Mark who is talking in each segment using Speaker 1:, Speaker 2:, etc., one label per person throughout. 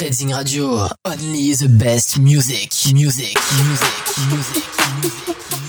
Speaker 1: Reading Radio. Only the best music, music, music, music, music.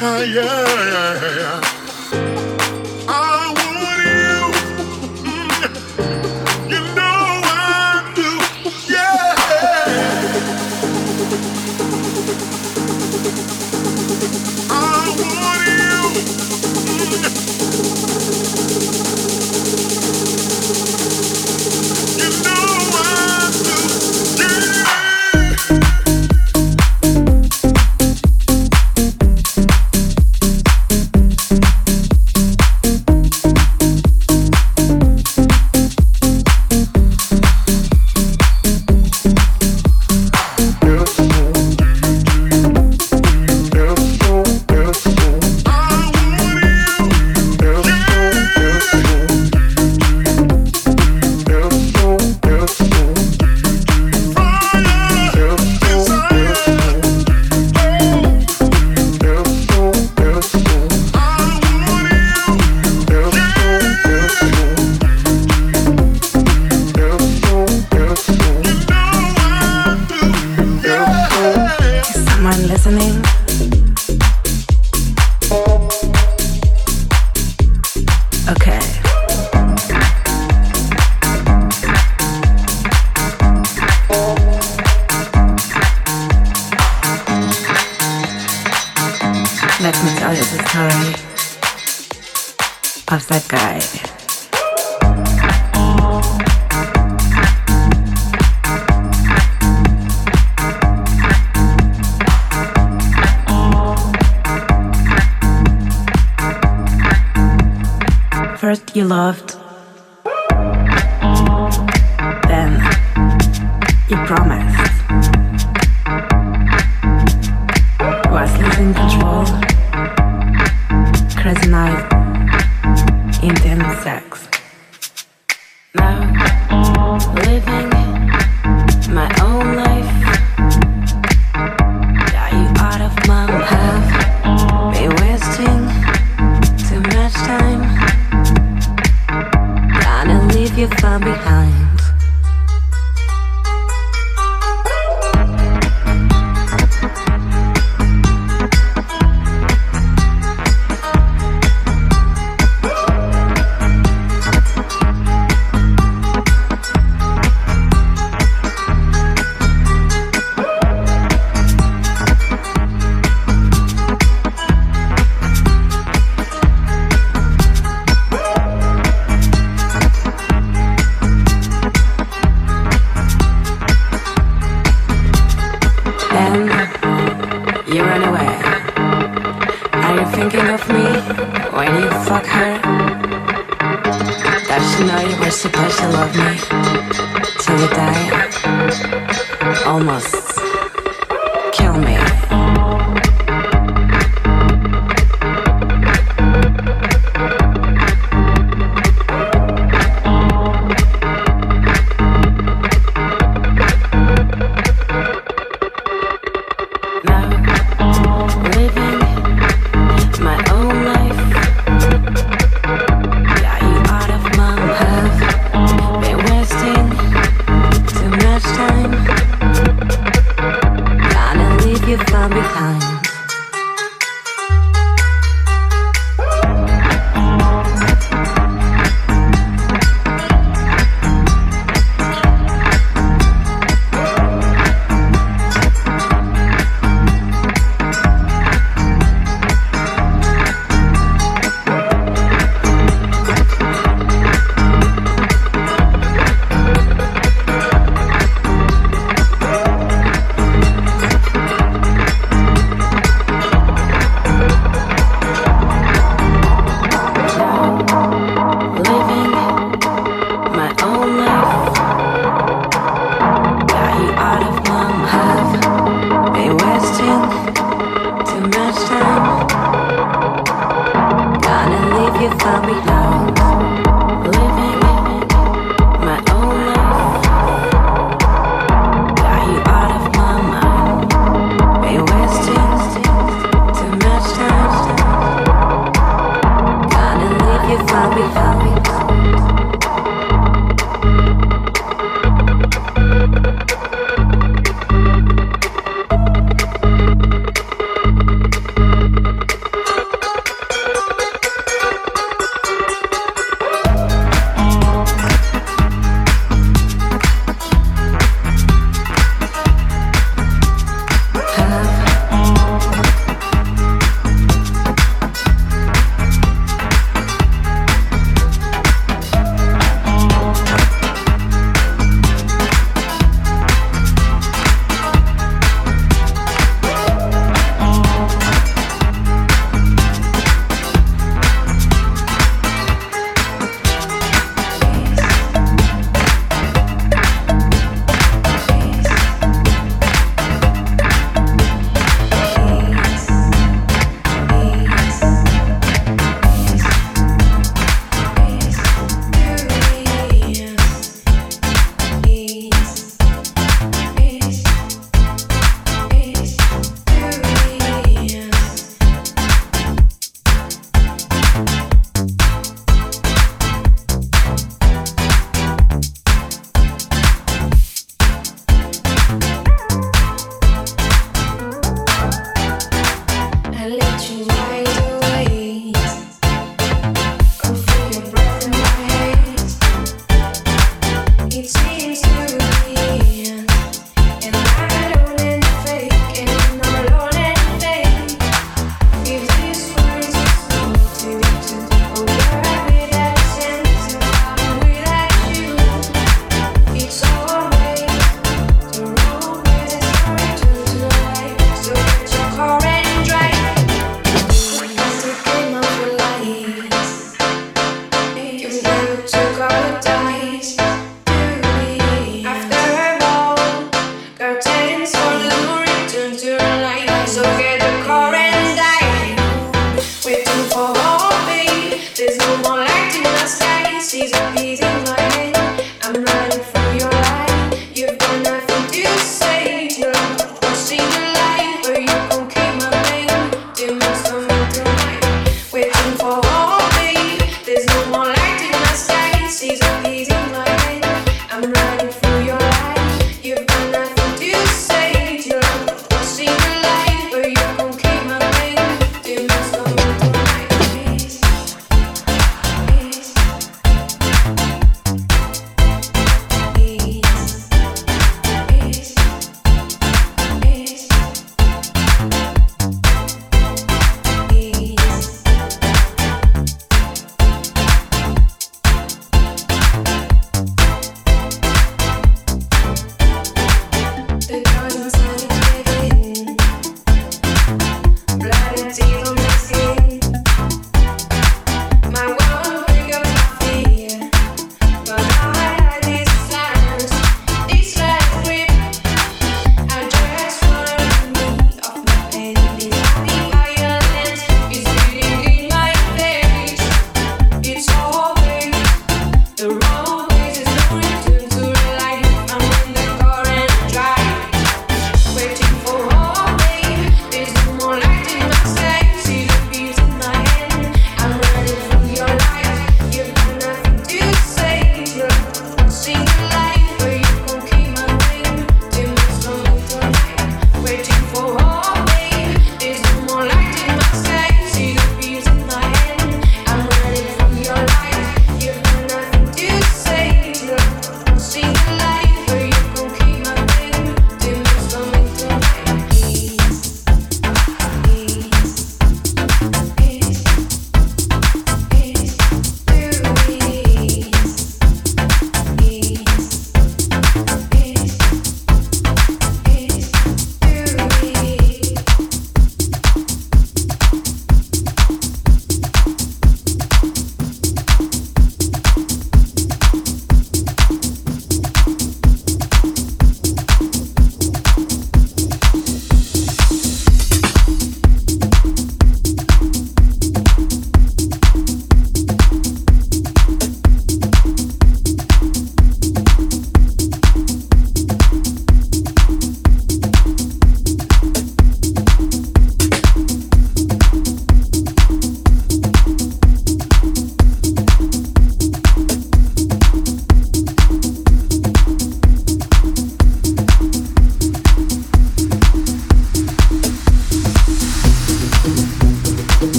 Speaker 2: yeah, yeah, yeah.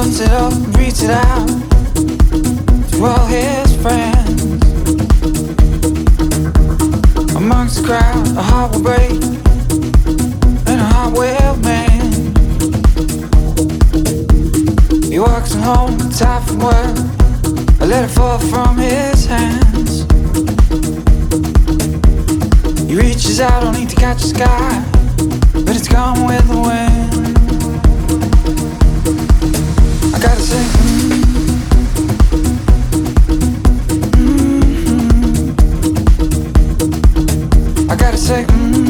Speaker 2: opens it up, reads it out to all his friends. Amongst the crowd, a heart will break and a heart will mend. He walks home, tired from work, a letter fall from his hands. He reaches out, only to catch the sky, but it's gone with the wind. I gotta say, mm.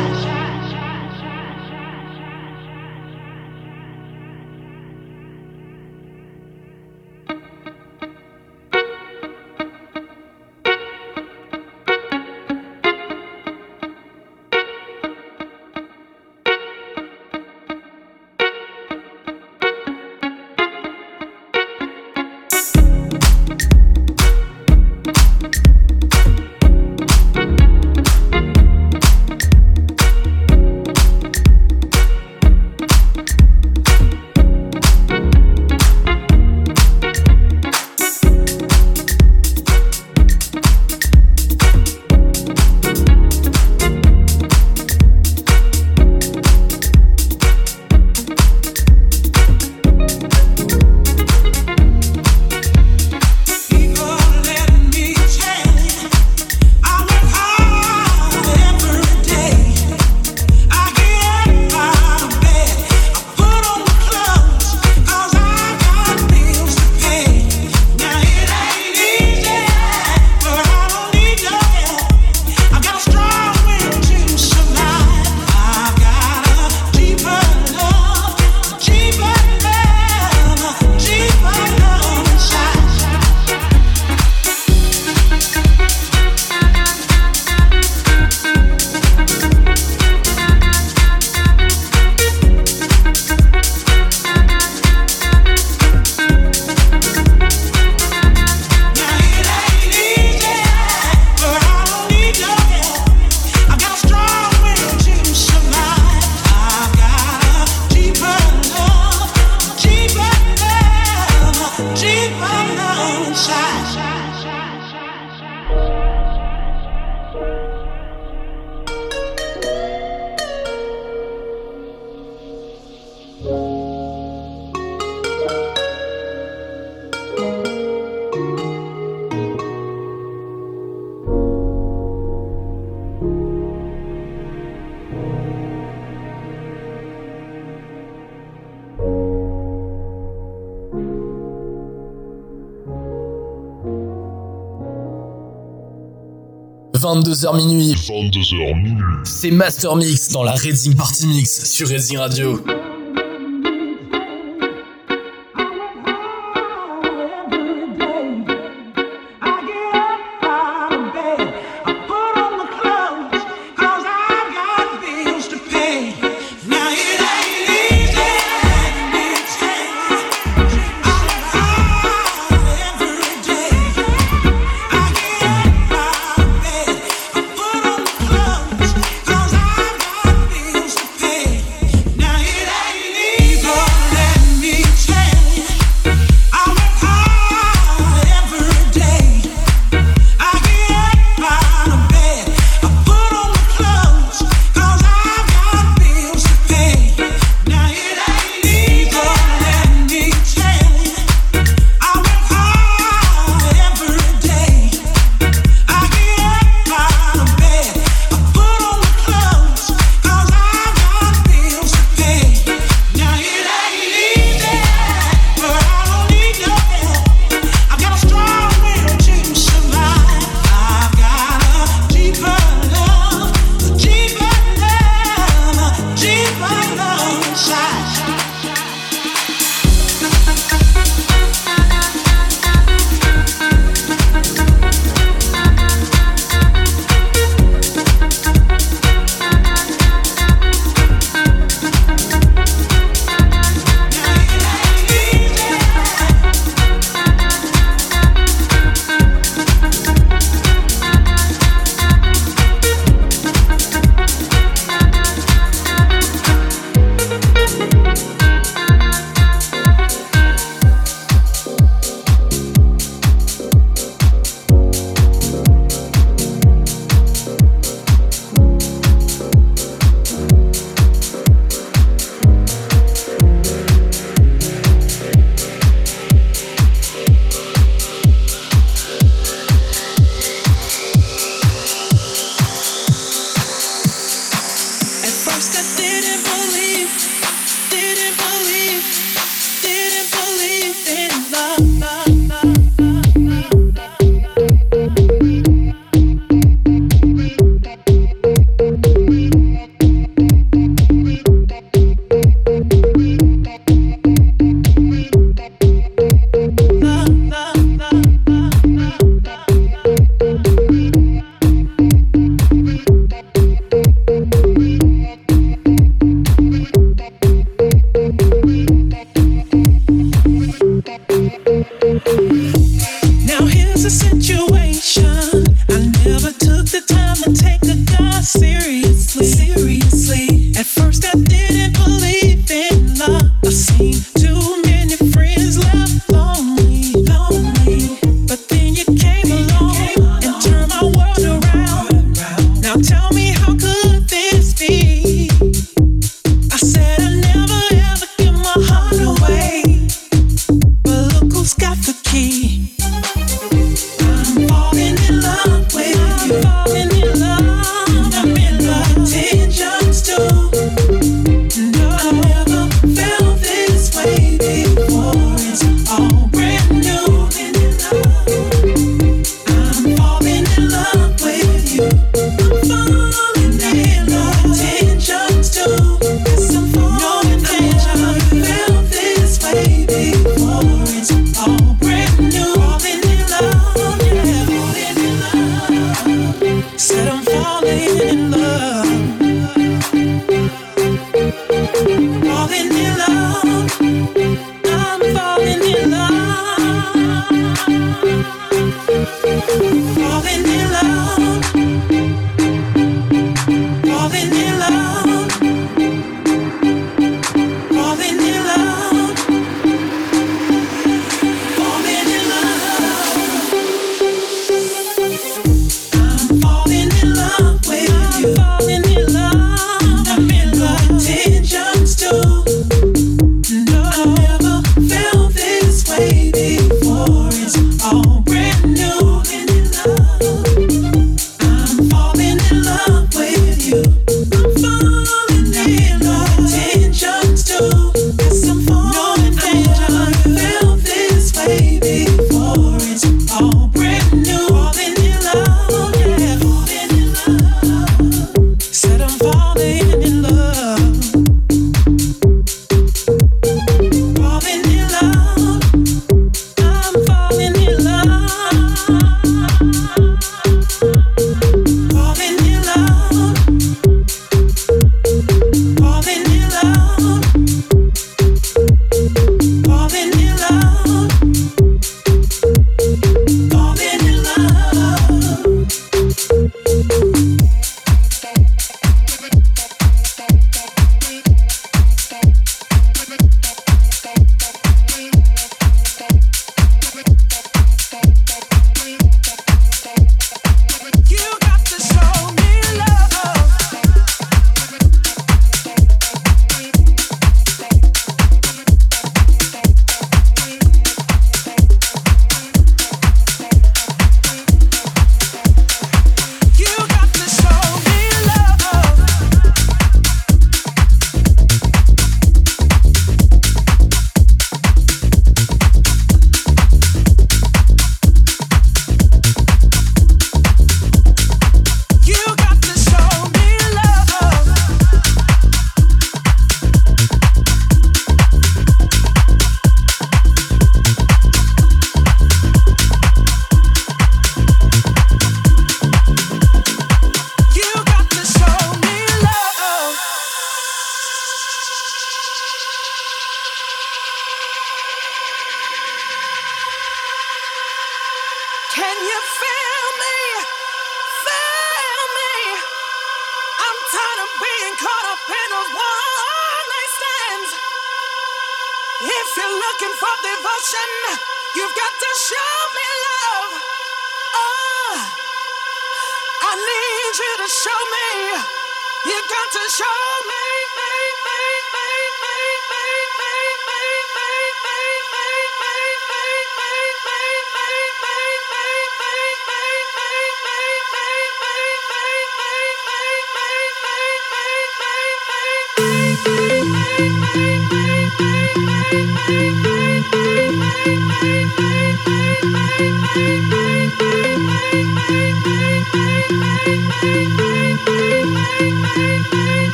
Speaker 3: 22h minuit. 22h minuit. C'est Master Mix dans la Reading Party Mix sur Reading Radio.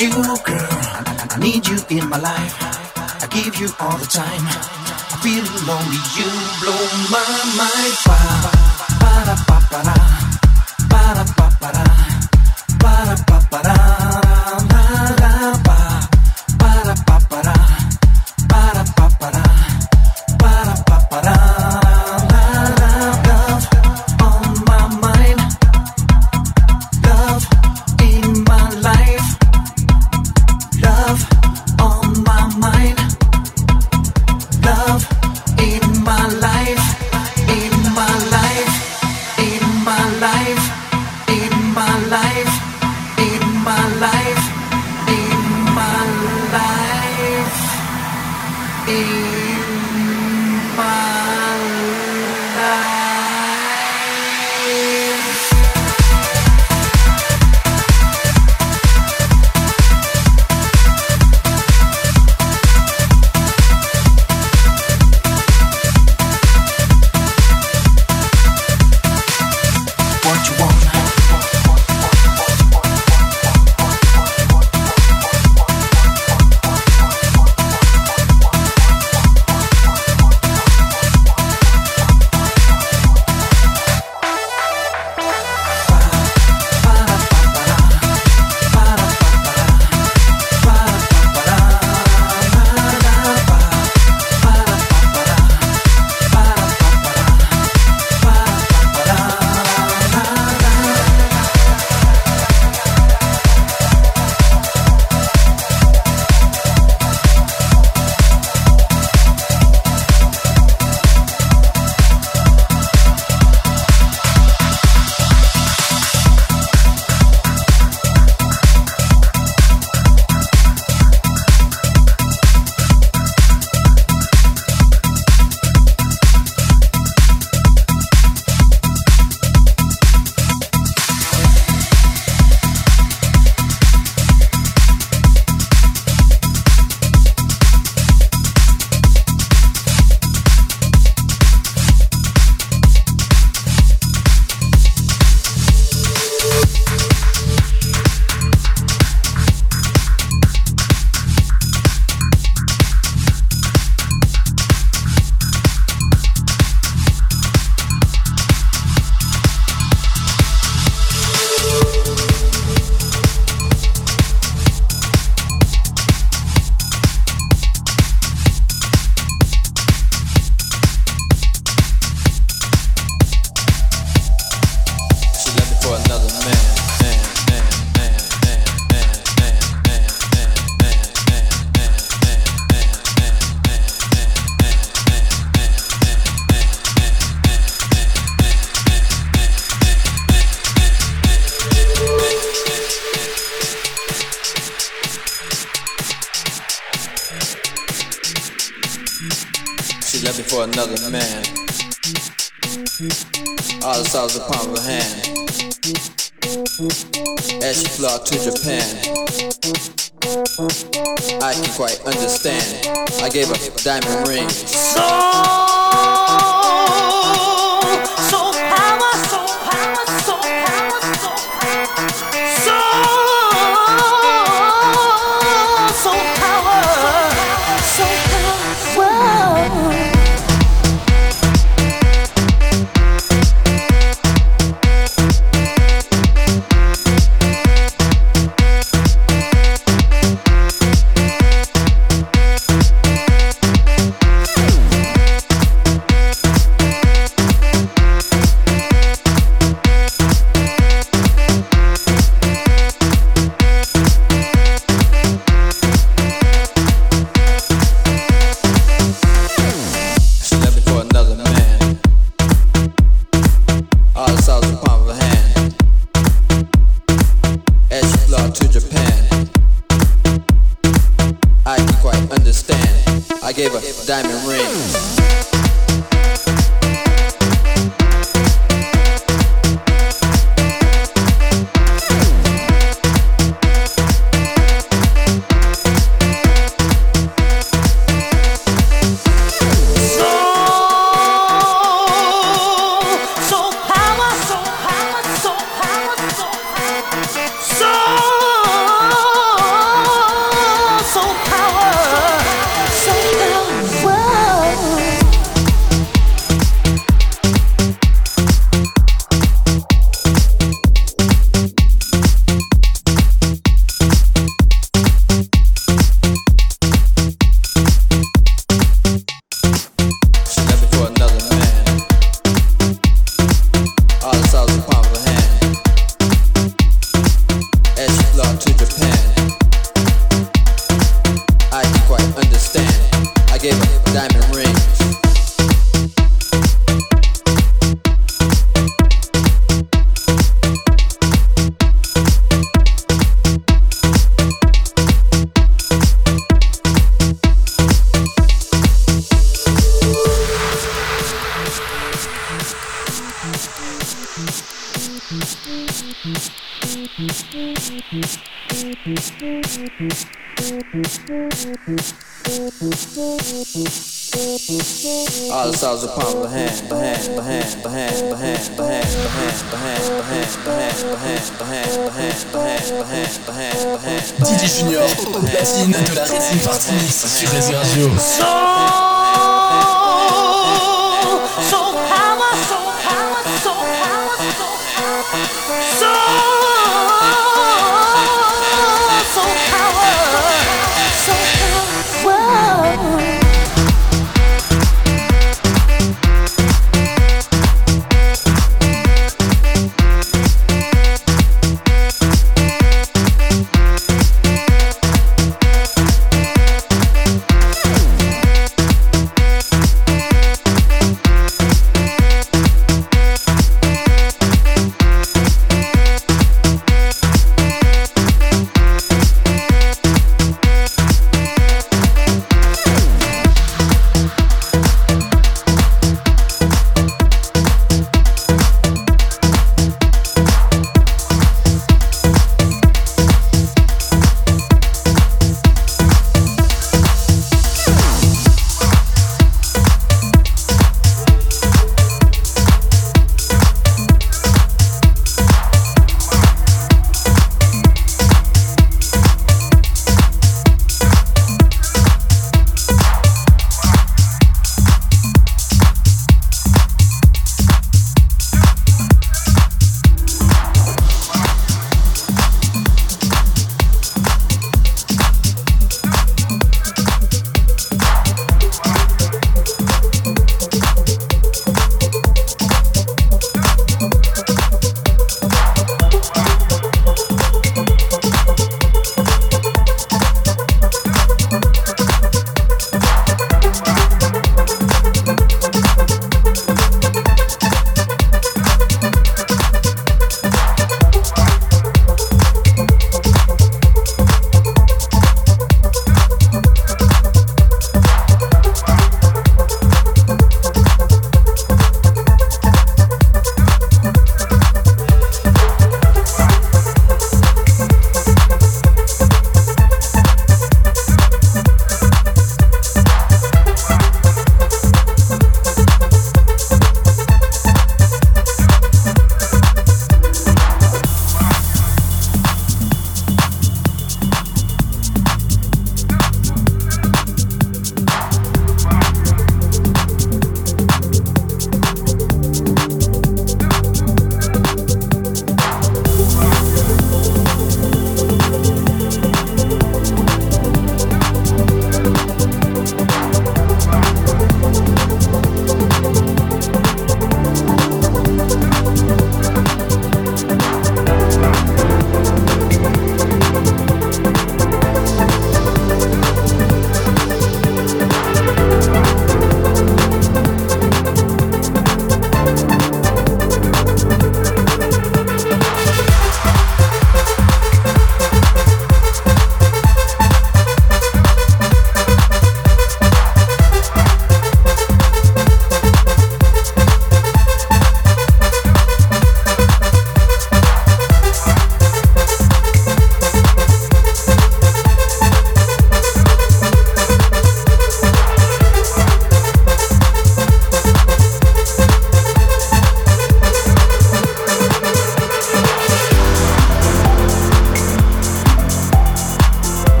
Speaker 4: you, oh girl. I need you in my life. I give you all the time. I feel lonely. You blow my mind. Ba ba ba ba ba ba.
Speaker 5: She left me for another man. All the stars upon her hand. As she flew out to Japan, I can quite understand. I gave her diamond
Speaker 6: rings.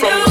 Speaker 6: from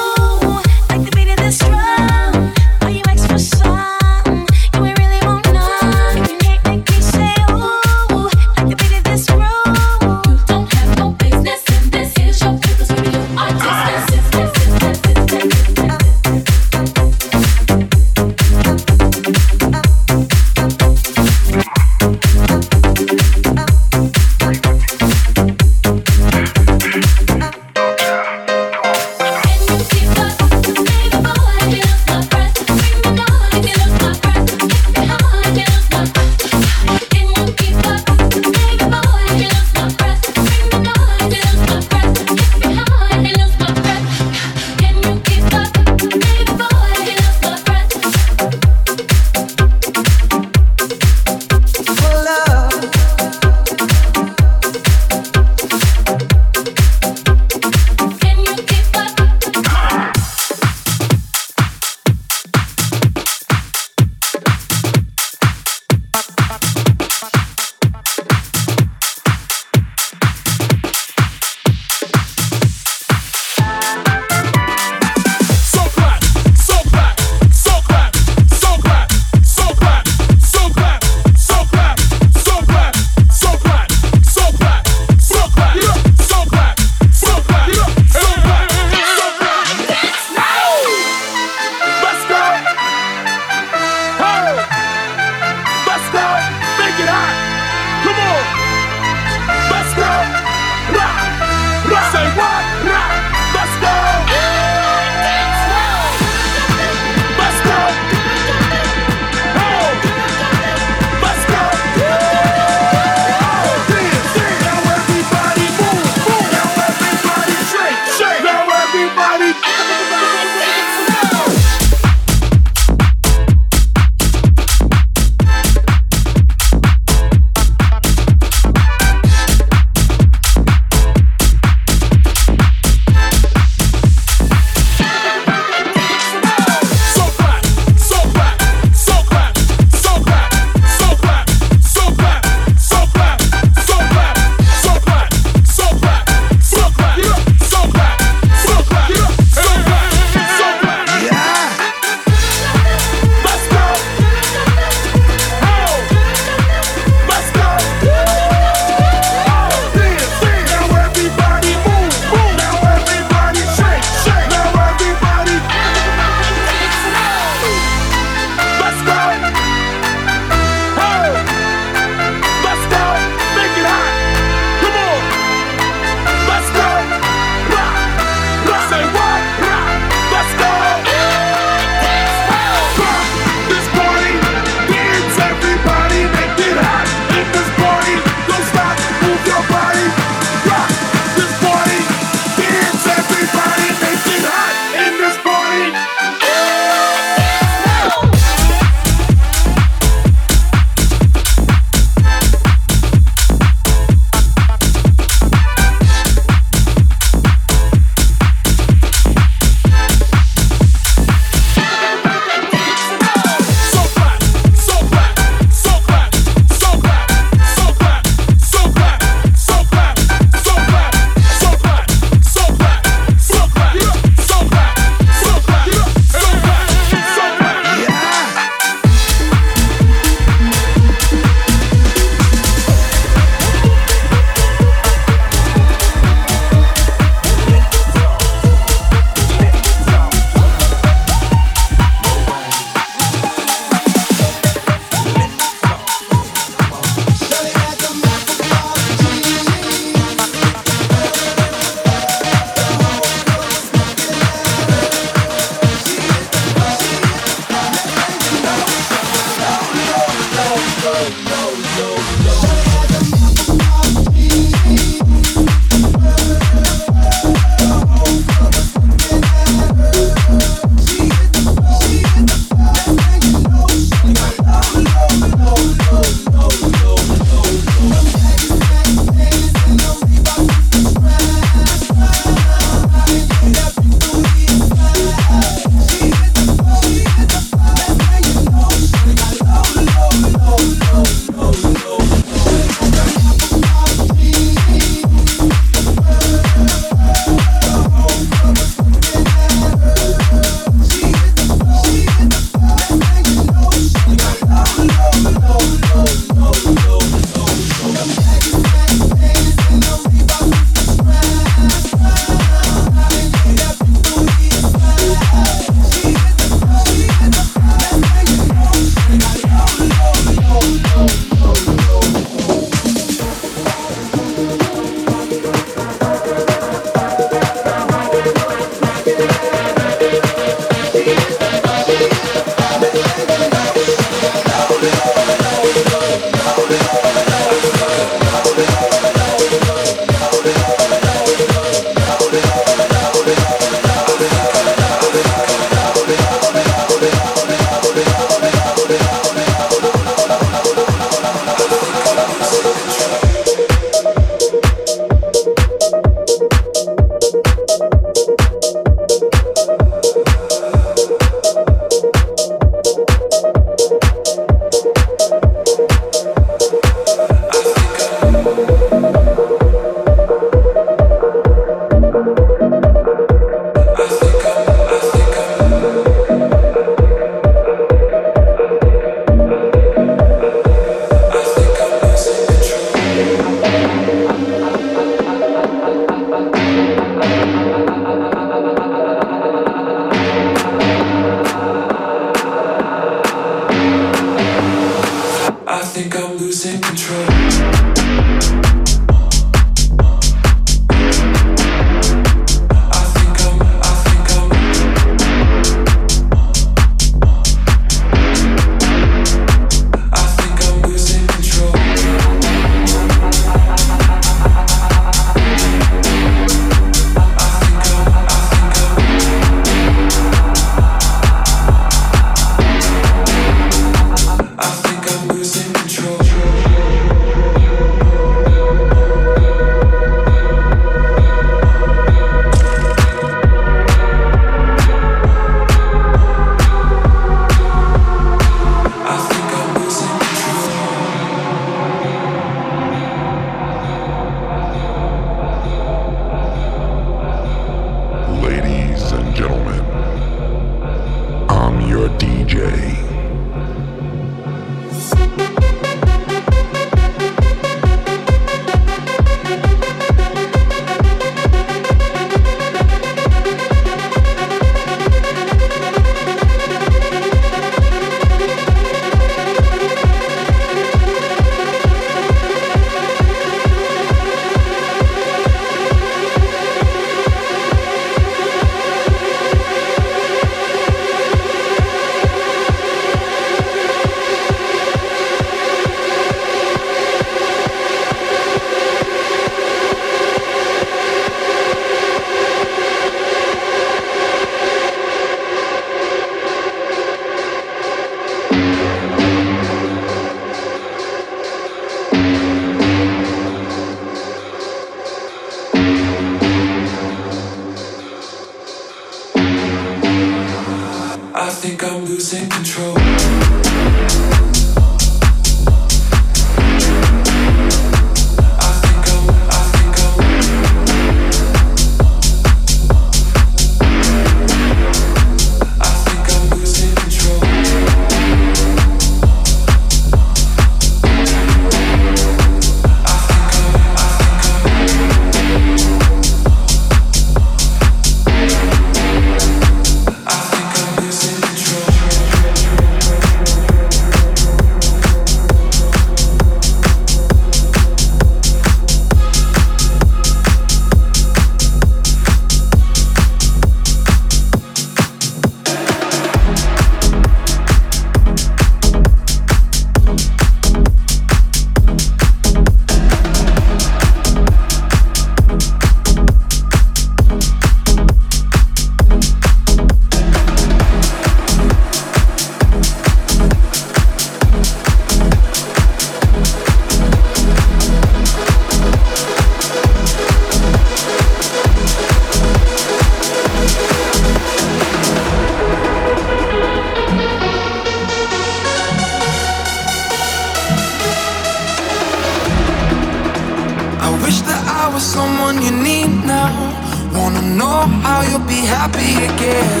Speaker 7: how
Speaker 4: you'll be happy again.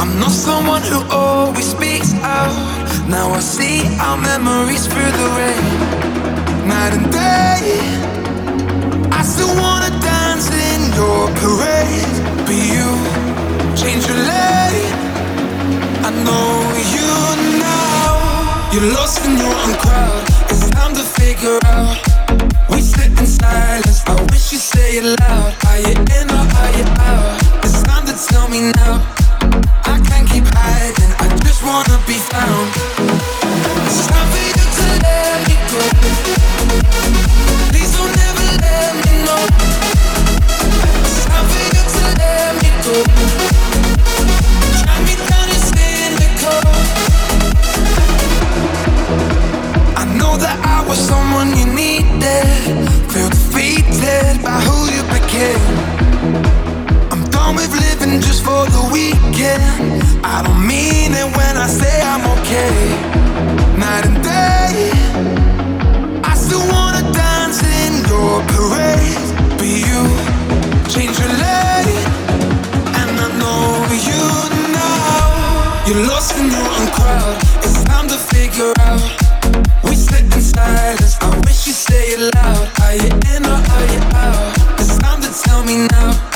Speaker 4: I'm not someone who always speaks out. Now I see our memories through the rain. Night and day. I still wanna dance in your parade. But you change your lane. I know you now. You're lost in your own crowd. It's time to figure out. Sit in silence. I wish you say it loud. Are you in or are you out? It's time to tell me now. I can't keep hiding. I just wanna be found. It's time for you to let me go. Please don't ever let me know. It's time for you to let me go. Know that I was someone you needed. Feel defeated by who you became. I'm done with living just for the weekend. I don't mean it when I say I'm okay. Night and day, I still wanna dance in your parade. But you change your lane, and I know you now. You're lost in your own crowd. It's time to figure out. Silence. I wish you say it loud. Are you in or are you out? It's time to tell me now.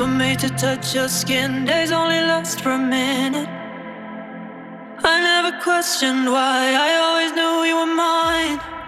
Speaker 8: Were made to touch your skin. Days only last for a minute. I never questioned why. I always knew you were mine.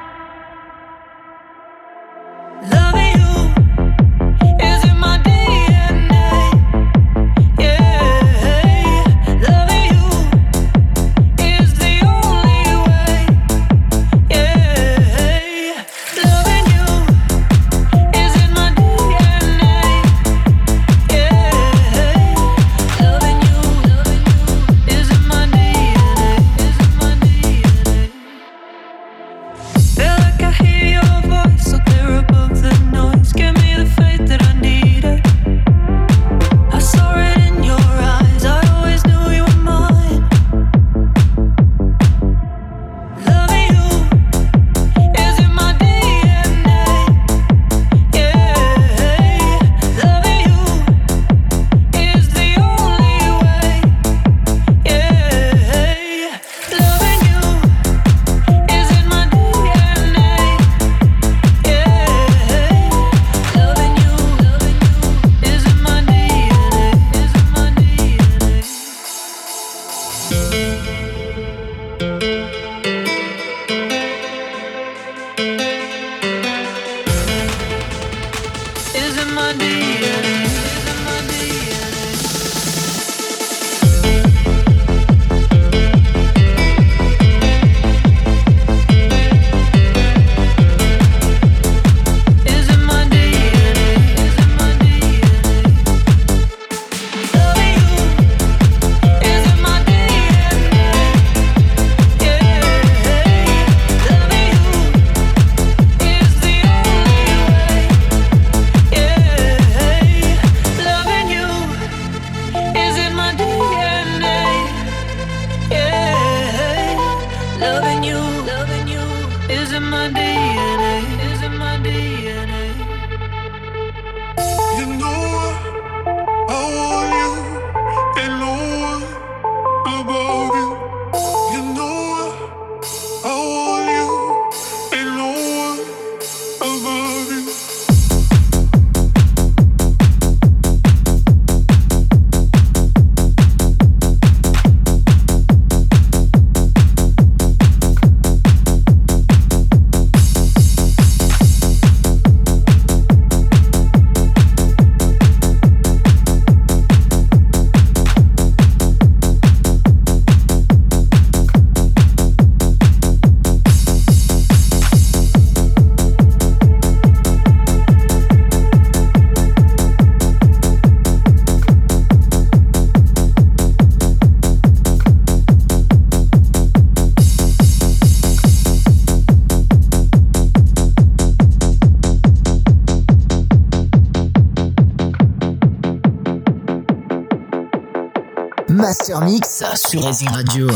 Speaker 3: Mix sur Racing Radio.